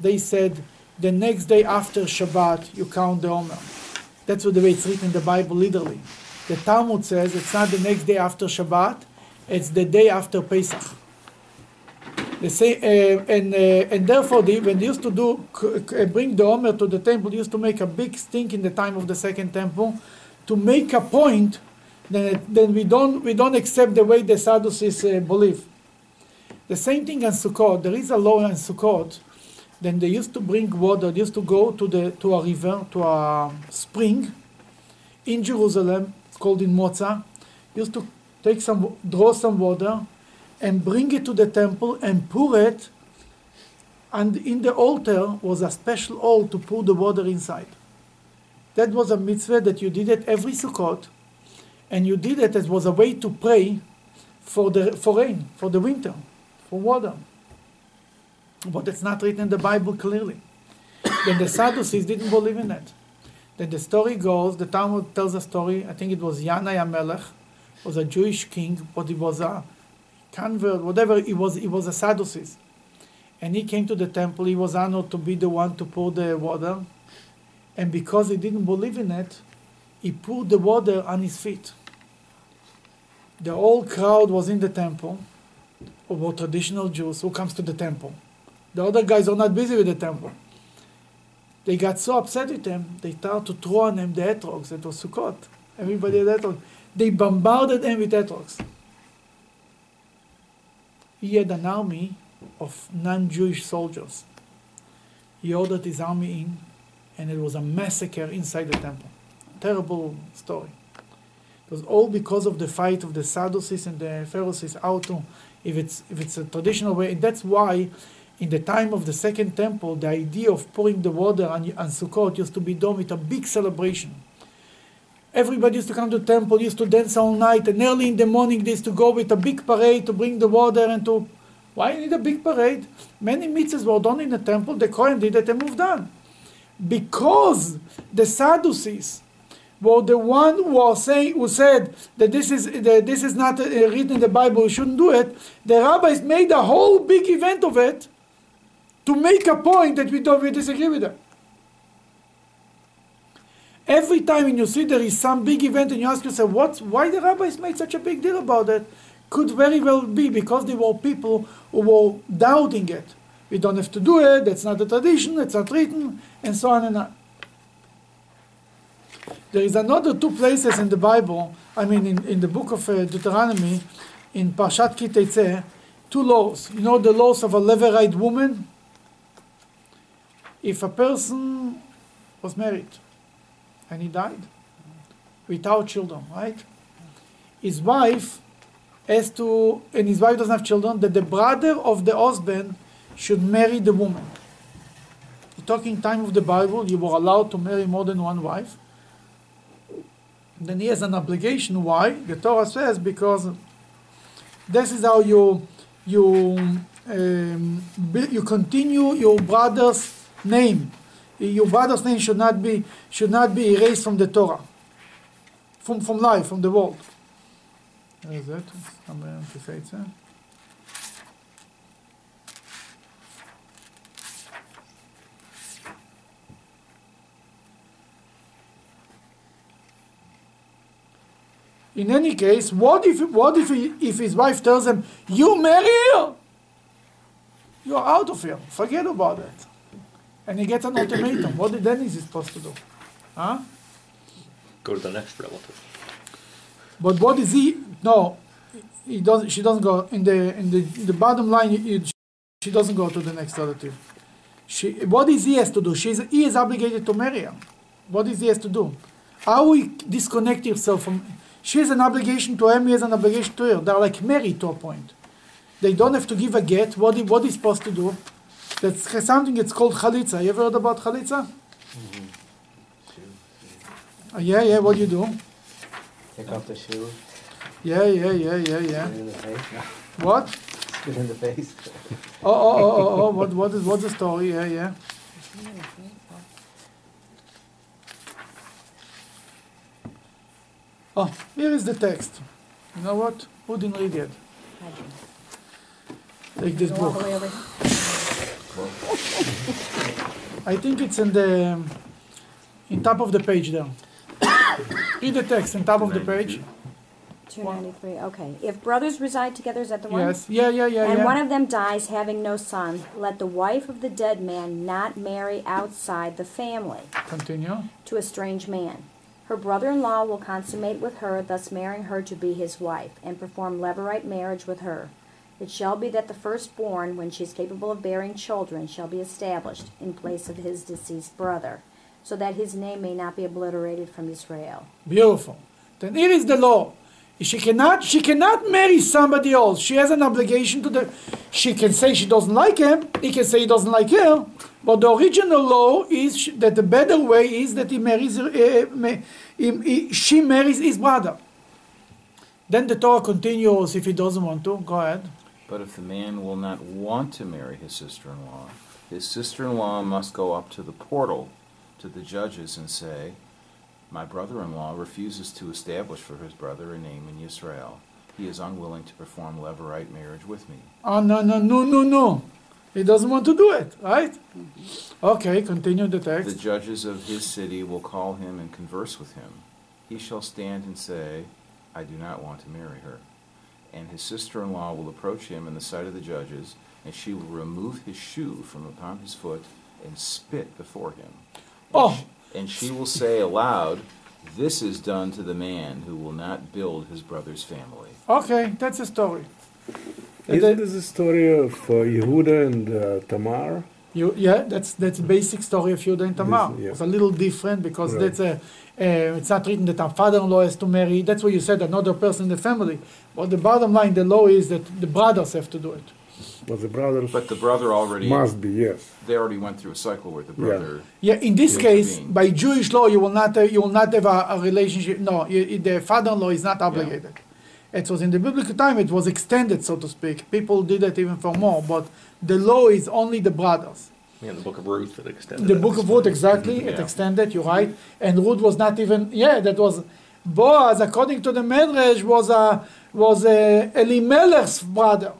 Speaker 1: They said the next day after Shabbat you count the Omer. That's what the way it's written in the Bible literally. The Talmud says it's not the next day after Shabbat, it's the day after Pesach. They say, uh, and uh, and therefore, they, when they used to do uh, bring the Omer to the temple, they used to make a big stink in the time of the second temple, to make a point that, then we, don't, we don't accept the way the Sadducees uh, believe. The same thing in Sukkot. There is a law in Sukkot. Then they used to bring water. They used to go to, the, to a river, to a spring in Jerusalem. It's called in Moza. Used to take some, draw some water, and bring it to the temple and pour it. And in the altar was a special hole to pour the water inside. That was a mitzvah that you did it every Sukkot and you did it as was a way to pray for the for rain, for the winter, for water. But it's not written in the Bible clearly. then the Sadducees didn't believe in that. Then the story goes, the Talmud tells a story, I think it was Yannai HaMelech, was a Jewish king, but he was a convert, whatever. He was he was a Sadducees, and he came to the temple. He was honored to be the one to pour the water, and because he didn't believe in it, he poured the water on his feet. The whole crowd was in the temple, about traditional Jews who comes to the temple. The other guys are not busy with the temple. They got so upset with him, they started to throw on him the etrogs. It was Sukkot. Everybody had etrogs. They bombarded him with etrogs. He had an army of non-Jewish soldiers. He ordered his army in, and it was a massacre inside the temple. Terrible story. It was all because of the fight of the Sadducees and the Pharisees, how to, if it's if it's a traditional way, and that's why in the time of the second temple, the idea of pouring the water on, on Sukkot used to be done with a big celebration. Everybody used to come to the temple, used to dance all night, and early in the morning they used to go with a big parade to bring the water and to. Why need a big parade? Many mitzvahs were done in the temple, the Kohen did it and moved on. Because the Sadducees were the one who, was saying, who said that this is, that this is not uh, written in the Bible, we shouldn't do it, the rabbis made a whole big event of it to make a point that we don't we disagree with them. Every time when you see there is some big event and you ask yourself, what, why the rabbis made such a big deal about it, could very well be because they were people who were doubting it. We don't have to do it, that's not a tradition, it's not written, and so on and on. There is another two places in the Bible, I mean in, in the book of uh, Deuteronomy, in Parshat Ki Teitzeh, two laws. You know the laws of a Levirate woman? If a person was married and he died without children, right? His wife has to, and his wife doesn't have children, that the brother of the husband should marry the woman. Talking time of the Bible, you were allowed to marry more than one wife. Then he has an obligation. Why? The Torah says because this is how you you um, you continue your brother's name. Your brother's name should not be should not be erased from the Torah, from from life, from the world. Where is it? Somewhere in Ki Teitzeh. In any case, what if what if he, if his wife tells him, "You marry her"? You are out of here. Forget about it. And he gets an ultimatum. What then is he supposed to do? Huh?
Speaker 2: Go to the next relative.
Speaker 1: But what is he? No, he doesn't. She doesn't go in the in the in the bottom line. He, she doesn't go to the next relative. She, what is he has to do? She's he is obligated to marry him. What is he has to do? How he disconnect himself from? She has an obligation to him. He has an obligation to her. They're like married to a point. They don't have to give a get. What he, what he's supposed to do? That's something it's called chalitza. You ever heard about chalitza? Uh, yeah, yeah. What do you do?
Speaker 5: Take off the shoe,
Speaker 1: Yeah, yeah, yeah, yeah, yeah.
Speaker 5: spit in the face. No,
Speaker 1: What?
Speaker 5: spit in the face.
Speaker 1: Oh, oh, oh, oh, oh. What, what is, what's the story? Yeah, yeah. Oh, here is the text. You know what? Who didn't read it? Take this
Speaker 8: Go all the
Speaker 1: book.
Speaker 8: Way over here.
Speaker 1: I think it's in the in top of the page there. read the text in top of the page.
Speaker 8: 293, okay. If brothers reside together, is that the one?
Speaker 1: Yes. Yeah, yeah, yeah,
Speaker 8: And
Speaker 1: yeah.
Speaker 8: one of them dies having no son, let the wife of the dead man not marry outside the family
Speaker 1: Continue.
Speaker 8: to a strange man. Her brother-in-law will consummate with her, thus marrying her to be his wife, and perform levirate marriage with her. It shall be that the firstborn, when she is capable of bearing children, shall be established in place of his deceased brother, so that his name may not be obliterated from Israel.
Speaker 1: Beautiful. Then it is the law. She cannot she cannot marry somebody else. She has an obligation to the she can say she doesn't like him, he can say he doesn't like her, but the original law is that the better way is that he marries uh, he- he- she marries his brother. Then the Torah continues if he doesn't want to. Go ahead.
Speaker 3: But if the man will not want to marry his sister-in-law, his sister-in-law must go up to the portal to the judges and say,
Speaker 9: My brother in law refuses to establish for his brother a name in Israel. He is unwilling to perform Levirate marriage with me.
Speaker 1: Oh, no, no, no, no, no. He doesn't want to do it, right? Okay, continue the text.
Speaker 9: The judges of his city will call him and converse with him. He shall stand and say, I do not want to marry her. And his sister in law will approach him in the sight of the judges, and she will remove his shoe from upon his foot and spit before him. And
Speaker 1: Oh.
Speaker 9: sh- And she will say aloud, This is done to the man who will not build his brother's family.
Speaker 1: Okay, that's a story.
Speaker 10: Isn't this a story of uh, Yehuda and uh, Tamar?
Speaker 1: You, yeah, that's that's the basic story of Judah and Tamar.
Speaker 10: This- yeah.
Speaker 1: It's a little different because
Speaker 10: Right.
Speaker 1: that's a, uh, it's not written that our father-in-law has to marry. That's what you said, another person in the family. But the bottom line, the law is that the brothers have to do it.
Speaker 10: But the brothers
Speaker 9: But the brother already,
Speaker 10: must be, yes.
Speaker 9: they already went through a cycle where the brother.
Speaker 1: Yeah, in this case,
Speaker 9: intervene.
Speaker 1: by Jewish law, you will not uh, you will not have a, a relationship. No, you, the father-in-law is not obligated. It was in the biblical time. It was extended, so to speak. People did it even for more, but the law is only the brothers.
Speaker 2: Yeah, the book of Ruth that extended
Speaker 1: The
Speaker 2: it.
Speaker 1: book of Ruth, exactly, mm-hmm. it
Speaker 9: Yeah.
Speaker 1: extended. You're right, and Ruth was not even. Yeah, that was Boaz, according to the Medrash, was a was a Elimelech's brother.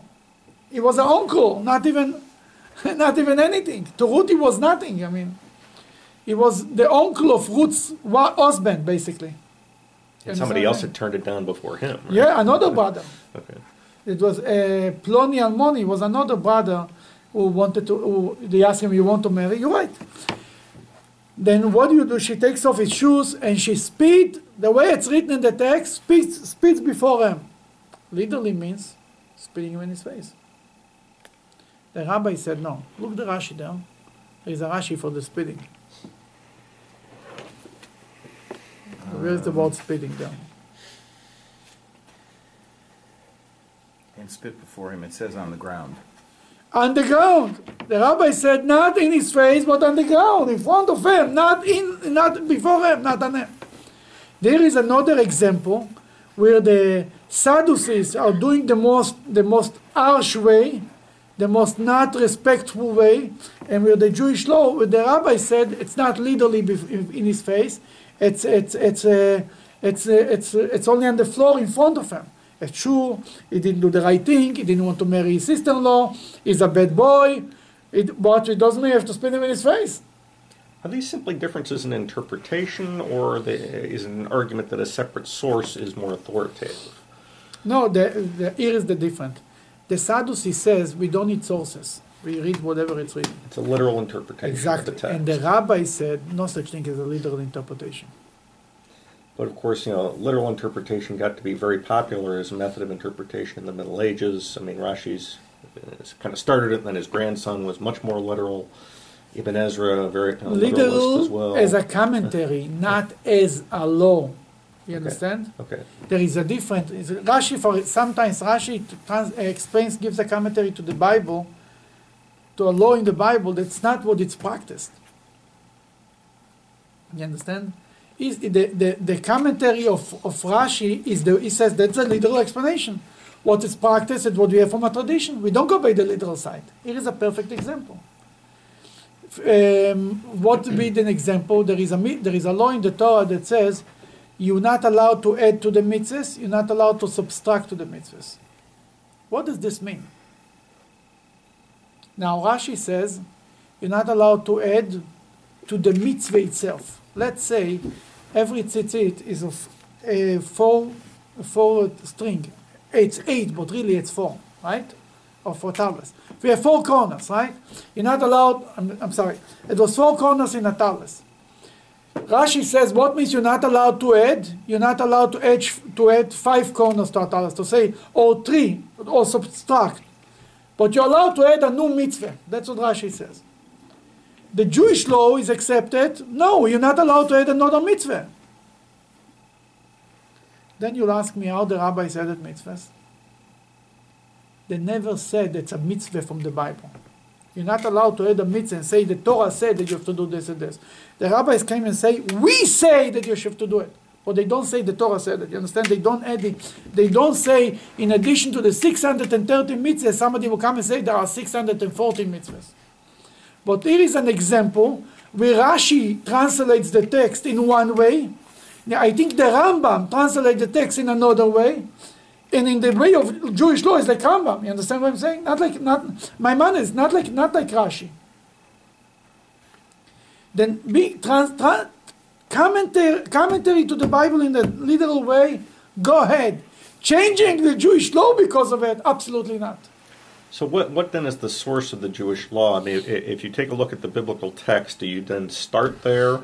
Speaker 1: He was an uncle, not even, not even anything. To Ruth, he was nothing. I mean, he was the uncle of Ruth's husband, basically.
Speaker 2: And somebody else had turned it down before him. right?
Speaker 1: Yeah, another brother.
Speaker 2: Okay.
Speaker 1: It was uh, Ploni Almoni was another brother who wanted to. Who, they asked him, "You want to marry?" You're right. Then what do you do? She takes off his shoes and she spit. The way it's written in the text, spits, spits before him. Literally means spitting him in his face. The rabbi said, "No. Look the Rashi there. There is a Rashi for the spitting. Where is the word spitting there?
Speaker 9: And spit before him, it says on the ground.
Speaker 1: on the ground. The rabbi said, not in his face, but on the ground, in front of him, not in, not before him, not on him. There is another example where the Sadducees are doing the most, the most harsh way, the most not respectful way, and where the Jewish law, where the rabbi said it's not literally in his face, it's it's it's uh, it's uh, it's uh, it's only on the floor in front of him. It's true, he didn't do the right thing, he didn't want to marry his sister-in-law, he's a bad boy, it, but it doesn't mean you have to spit him in his face.
Speaker 2: Are these simply differences in interpretation, or the, is an argument that a separate source is more authoritative?
Speaker 1: No, the, the, here is the different. The Sadducee says we don't need sources. We read whatever it's written.
Speaker 2: It's a literal interpretation
Speaker 1: Exactly.
Speaker 2: of the text.
Speaker 1: And the rabbi said no such thing as a literal interpretation.
Speaker 2: But of course, you know, literal interpretation got to be very popular as a method of interpretation in the Middle Ages. I mean, Rashi's uh, kind of started it, and then his grandson was much more literal. Ibn Ezra, very uh, literalist
Speaker 1: Literal
Speaker 2: as well.
Speaker 1: as a commentary, not as a law. You understand?
Speaker 2: okay. okay.
Speaker 1: There is a difference. Rashi, for sometimes Rashi trans, explains, gives a commentary to the Bible, to a law in the Bible that's not what it's practiced. You understand? Is the, the, the commentary of, of Rashi is the he says that's a literal explanation. What is practiced and what we have from a tradition. We don't go by the literal side. Here is a perfect example. Um, what would be an example? There is a there is a law in the Torah that says you're not allowed to add to the mitzvahs, you're not allowed to subtract to the mitzvahs. What does this mean? Now Rashi says you're not allowed to add to the mitzvah itself. Let's say every tzitzit is of a four, four string. It's eight, but really it's four, right? Or four tablets. We have four corners, right? You're not allowed, I'm, I'm sorry, it was four corners in a talus. Rashi says, what means you're not allowed to add? You're not allowed to add, to add five corners to a talus, to say, or three, or subtract. But you're allowed to add a new mitzvah. That's what Rashi says. The Jewish law is accepted. No, you're not allowed to add another mitzvah. Then you'll ask me how the rabbis added mitzvahs. They never said it's a mitzvah from the Bible. You're not allowed to add a mitzvah and say the Torah said that you have to do this and this. The rabbis came and say, we say that you have to do it. But they don't say the Torah said it. You understand? They don't add it. They don't say, in addition to the 630 mitzvahs, somebody will come and say there are 640 mitzvahs. But here is an example where Rashi translates the text in one way, I think the Rambam translates the text in another way, and in the way of Jewish law is like Rambam. You understand what I'm saying? Not like not my man is not like not like Rashi. Then be trans, trans, commentary commentary to the Bible in a literal way. Go ahead. Changing the Jewish law because of it? Absolutely not.
Speaker 2: So what, what then is the source of the Jewish law? I mean, if you take a look at the biblical text, do you then start there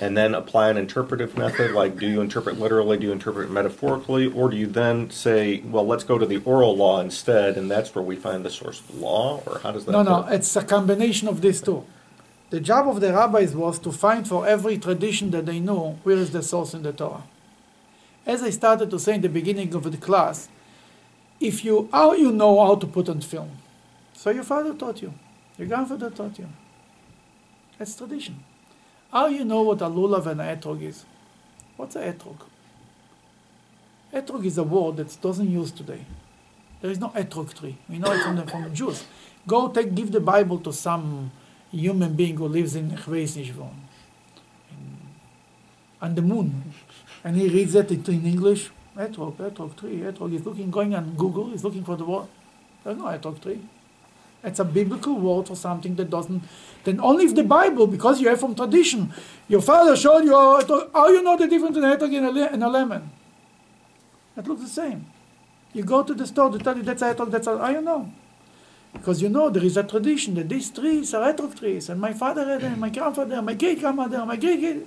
Speaker 2: and then apply an interpretive method? Like, do you interpret literally, do you interpret metaphorically, or do you then say, well, let's go to the oral law instead, and that's where we find the source of the law, or how does that
Speaker 1: No, no, it's a combination of these two. The job of the rabbis was to find for every tradition that they knew where is the source in the Torah. As I started to say in the beginning of the class, if you how you know how to put on tefillin, so your father taught you, your grandfather taught you. That's tradition. How you know what a lulav and a etrog is? What's a etrog? Etrog is a word that doesn't use today. There is no etrog tree. We know it from the, from the Jews. Go take, give the Bible to some human being who lives in Chveisnishvon, on the moon, and he reads it in English. Etrog, etrog tree, etrog. He's looking, going on Google. He's looking for the word. There's no etrog tree. It's a biblical word for something that doesn't. Then only if the Bible, because you have from tradition, your father showed you how, etrog- how you know the difference between etrog and a, and a lemon. It looks the same. You go to the store to tell you that's etrog, that's. How you know? Because you know there is a tradition that these trees are etrog trees, and my father had them, my grandfather, my great grandmother, my great great.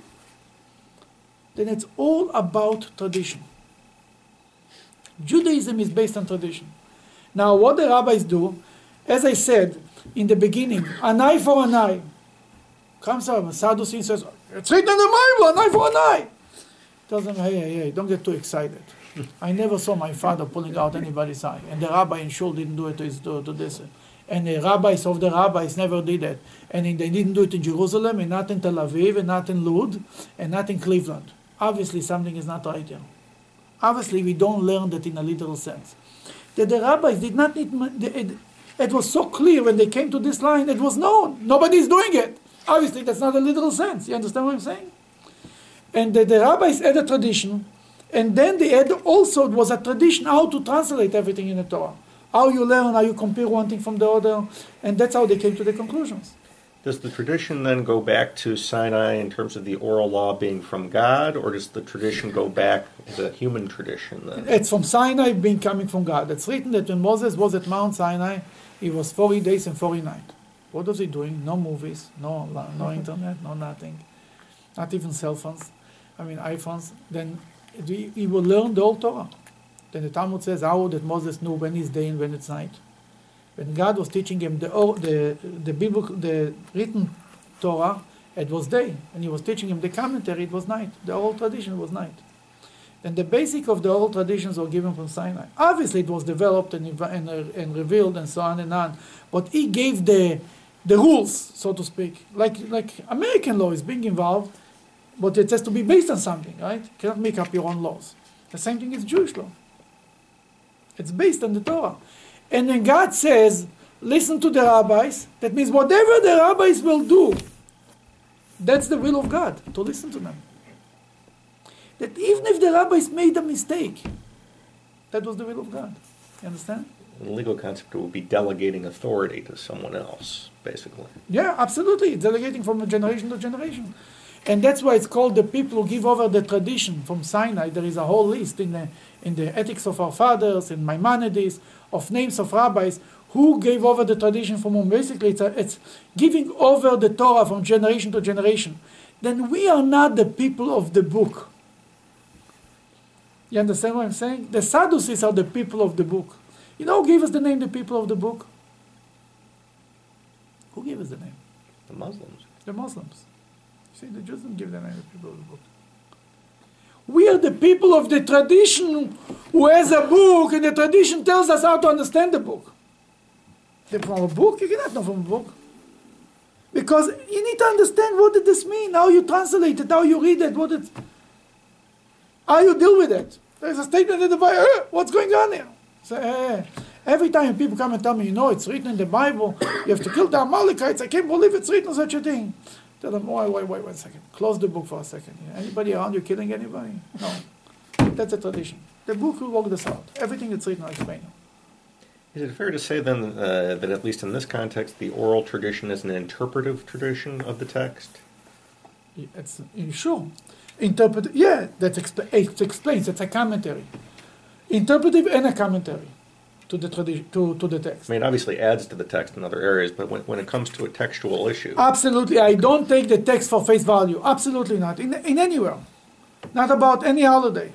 Speaker 1: Then it's all about tradition. Judaism is based on tradition. Now, what the rabbis do, as I said in the beginning, an eye for an eye. Comes up, Sadducee says, it's written in the Bible, an eye for an eye. Tells them, hey, hey, hey, don't get too excited. I never saw my father pulling out anybody's eye, and the rabbi in Shul didn't do it to, his, to, to this. And the rabbis of the rabbis never did it. And they didn't do it in Jerusalem, and not in Tel Aviv, and not in Lud, and not in Cleveland. Obviously, something is not right here. Obviously, we don't learn that in a literal sense. That the rabbis did not need. It, it was so clear when they came to this line, it was known. Nobody is doing it. Obviously, that's not a literal sense. You understand what I'm saying? And the, the rabbis had a tradition, and then they had also it was a tradition how to translate everything in the Torah. How you learn, how you compare one thing from the other, and that's how they came to the conclusions.
Speaker 2: Does the tradition then go back to Sinai in terms of the oral law being from God, or does the tradition go back a human tradition then?
Speaker 1: It's from Sinai being coming from God. It's written that when Moses was at Mount Sinai, he was 40 days and 40 nights. What was he doing? No movies, no, no mm-hmm. internet, no nothing. Not even cell phones. I mean, iPhones. Then he he will learn the whole Torah. Then the Talmud says how that Moses knew when it's day and when it's night. When God was teaching him the the the biblical the written Torah, it was day, and he was teaching him the commentary. It was night. The oral tradition was night. And the basic of the oral traditions were given from Sinai. Obviously, it was developed and, and, and revealed and so on and on. But he gave the, the rules, so to speak. Like, like American law is being involved, but it has to be based on something, right? You cannot make up your own laws. The same thing is Jewish law. It's based on the Torah. And when God says, listen to the rabbis, that means whatever the rabbis will do, that's the will of God, to listen to them that even if the rabbis made a mistake, that was the will of God. You understand?
Speaker 2: The legal concept would be delegating authority to someone else, basically.
Speaker 1: Yeah, absolutely. Delegating from generation to generation. And that's why it's called the people who give over the tradition from Sinai. There is a whole list in the, in the Ethics of Our Fathers, in Maimonides, of names of rabbis who gave over the tradition from whom. Basically, it's, a, it's giving over the Torah from generation to generation. Then we are not the people of the book. You understand what I'm saying? The Sadducees are the people of the book. You know who gave us the name the people of the book? Who gave us the name?
Speaker 2: The Muslims.
Speaker 1: The Muslims. See, the Jews didn't give the name the people of the book. We are the people of the tradition who has a book, and the tradition tells us how to understand the book. The- From a book? You cannot know from a book. Because you need to understand what did this mean, how you translate it, how you read it, what it, how you deal with it. There's a statement in the Bible, "Eh, what's going on here? So, eh, every time people come and tell me, you know, it's written in the Bible, you have to kill the Amalekites, I can't believe it's written such a thing. Tell them, wait, wait, wait, one second. Close the book for a second. Anybody around you killing anybody? No. That's a tradition. The book will work this out. Everything that's written, I'll explain.
Speaker 2: Is it fair to say then uh, that at least in this context, the oral tradition is an interpretive tradition of the text?
Speaker 1: It's sure. Interpret. Yeah, that expl- explains. It's a commentary, interpretive and a commentary to the tradition to, to the text.
Speaker 2: I mean, obviously adds to the text in other areas, but when, when it comes to a textual issue,
Speaker 1: Absolutely, I don't take the text for face value. Absolutely not. In in anywhere, not about any holiday.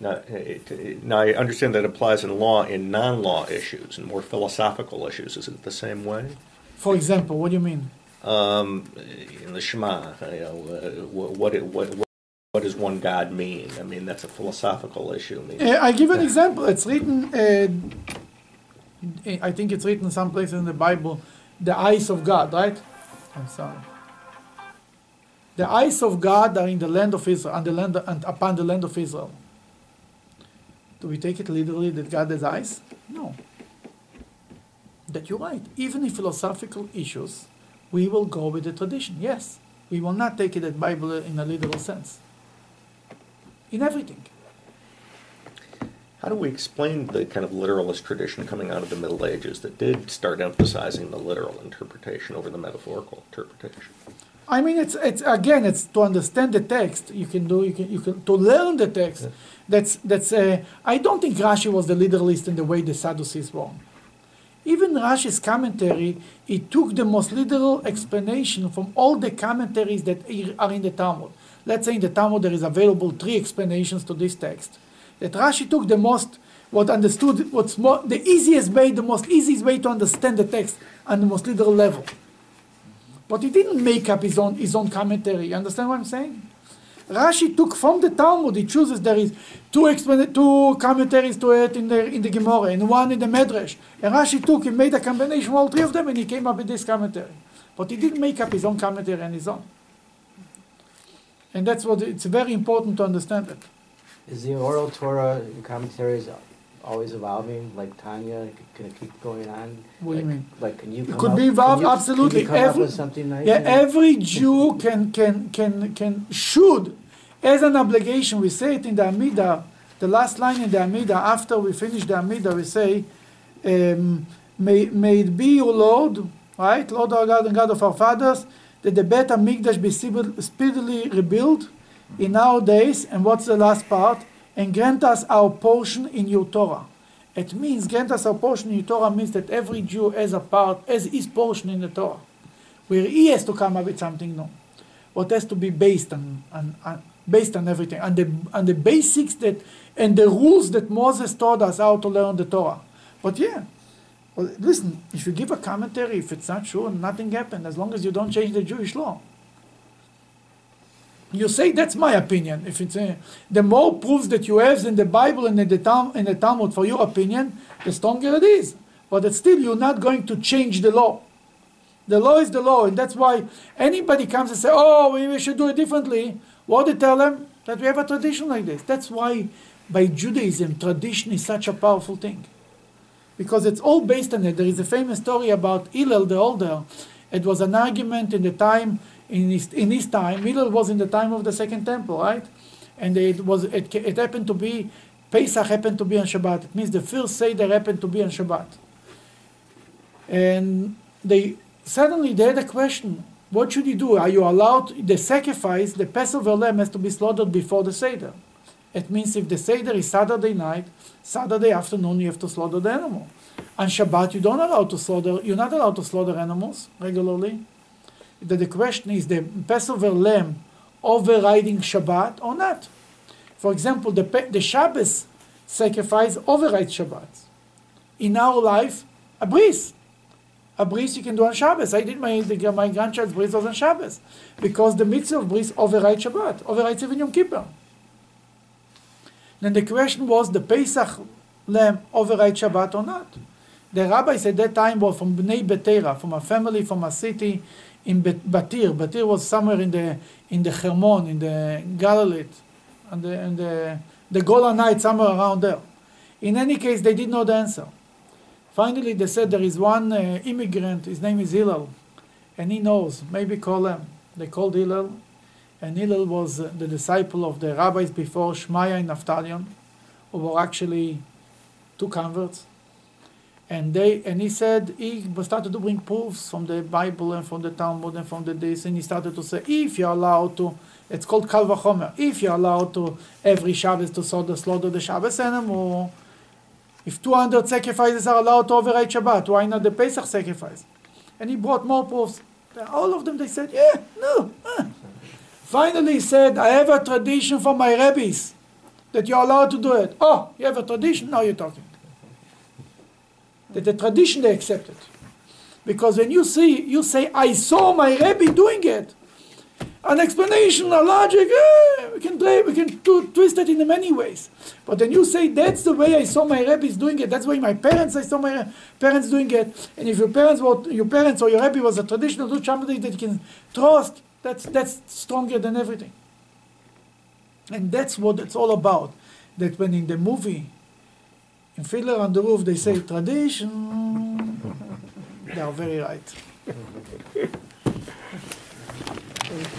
Speaker 2: now, it, it- now I understand that applies in law in non-law issues and more philosophical issues. Is it the same way?
Speaker 1: For example, what do you mean?
Speaker 2: Um, in the Shema, you know, uh, what, what, it, what, what does one God mean? I mean, that's a philosophical issue.
Speaker 1: Uh, I give an example. It's written. Uh, I think it's written someplace in the Bible, the eyes of God, right? I'm sorry. The eyes of God are in the land of Israel, on the land and upon the land of Israel. Do we take it literally that God has eyes? No. That you're right. Even in philosophical issues, we will go with the tradition. Yes, we will not take it as Bible in a literal sense. In everything.
Speaker 2: How do we explain the kind of literalist tradition coming out of the Middle Ages that did start emphasizing the literal interpretation over the metaphorical interpretation?
Speaker 1: I mean, it's it's again, it's to understand the text. You can do you can you can to learn the text. That's that's. Uh, I don't think Rashi was the literalist in the way the Sadducees were. Even Rashi's commentary, he took the most literal explanation from all the commentaries that are in the Talmud. Let's say in the Talmud there is available three explanations to this text. That Rashi took the most what understood what's the easiest way, the most easiest way to understand the text on the most literal level. But he didn't make up his own his own commentary. You understand what I'm saying? Rashi took from the Talmud. He chooses there is two two commentaries to it in the in the Gemara and one in the Medrash. And Rashi took and made a combination of all three of them, and he came up with this commentary. But he didn't make up his own commentary on his own. And that's what it's very important to understand it.
Speaker 5: Is the oral Torah commentaries always evolving, like Tanya? Can it keep going on?
Speaker 1: What do you
Speaker 5: Like-
Speaker 1: mean?
Speaker 5: Like, can you
Speaker 1: It could
Speaker 5: up,
Speaker 1: be evolved
Speaker 5: you-
Speaker 1: absolutely.
Speaker 5: Can you come
Speaker 1: Every-
Speaker 5: up with something nice?
Speaker 1: Yeah, every Jew can can can can should, as an obligation. We say it in the Amida, the last line in the Amida. After we finish the Amida, we say, um, "May may it be your Lord, right, Lord our God and God of our fathers, that the Bet Hamikdash be speedily rebuilt in our days." And what's the last part? And grant us our portion in your Torah. It means grant us our portion in your Torah means that every Jew has a part, has his portion in the Torah where he has to come up with something new. What has to be based on, on, on based on everything, and the on the basics that and the rules that Moses taught us how to learn the Torah. But yeah, well, listen, if you give a commentary, if it's not true, nothing happened as long as you don't change the Jewish law. You say that's my opinion. If it's a, the more proofs that you have in the Bible and in the, Tal- in the Talmud for your opinion, the stronger it is. But still, you're not going to change the law. The law is the law, and that's why anybody comes and say, "Oh, we, should do it differently." What do they tell them that we have a tradition like this. That's why, by Judaism, tradition is such a powerful thing, because it's all based on it. There is a famous story about Hillel the Older. It was an argument in the time in his in his time. Hillel was in the time of the Second Temple, right? And it was it, it happened to be Pesach happened to be on Shabbat. It means the first Seder happened to be on Shabbat. And they suddenly they had a question what should you do are you allowed the sacrifice the passover lamb has to be slaughtered before the seder it means if the seder is saturday night saturday afternoon you have to slaughter the animal. On shabbat you don't allow to slaughter you're not allowed to slaughter animals regularly. The, the question is the passover lamb overriding shabbat or not? For example the, the shabbos sacrifice overrides shabbat. In our life a bris a bris you can do on Shabbos. I did my the, my grandchild's bris was on Shabbos. Because the mitzvah of bris overrides Shabbat, overrides even Yom Kippur. Then the question was the Pesach lamb overrides Shabbat or not? The rabbis at that time were from Bnei Betera, from a family from a city in Batir. Batir was somewhere in the in the Hermon, in the Galilee, and the and the the Golanite, somewhere around there. In any case, they did not answer. Finally, they said there is one uh, immigrant, his name is Hillel, and he knows. Maybe call him. They called Hillel, and Hillel was the disciple of the rabbis before Shmaya and Avtalion, who were actually two converts. And they and he said he started to bring proofs from the Bible and from the Talmud and from the this, and he started to say if you're allowed to, it's called Kal Vachomer, if you're allowed to every Shabbos to slaughter, the slaughter the Shabbos animal, if 200 sacrifices are allowed to override Shabbat, why not the Pesach sacrifice? And he brought more proofs. All of them, they said, yeah, no. Uh. Finally, he said, I have a tradition from my rabbis that you're allowed to do it. Oh, you have a tradition? Now you're talking. That the tradition they accepted. Because when you see, you say, I saw my rabbi doing it. An explanation, a logic, eh, we can play, we can twist it in many ways. But when you say that's the way I saw my rabbis doing it, that's the way my parents I saw my parents doing it, and if your parents were your parents or your rabbi was a traditional do somebody that you can trust, that's that's stronger than everything. And that's what it's all about. That when in the movie, in Fiddler on the Roof, they say tradition, they are very right.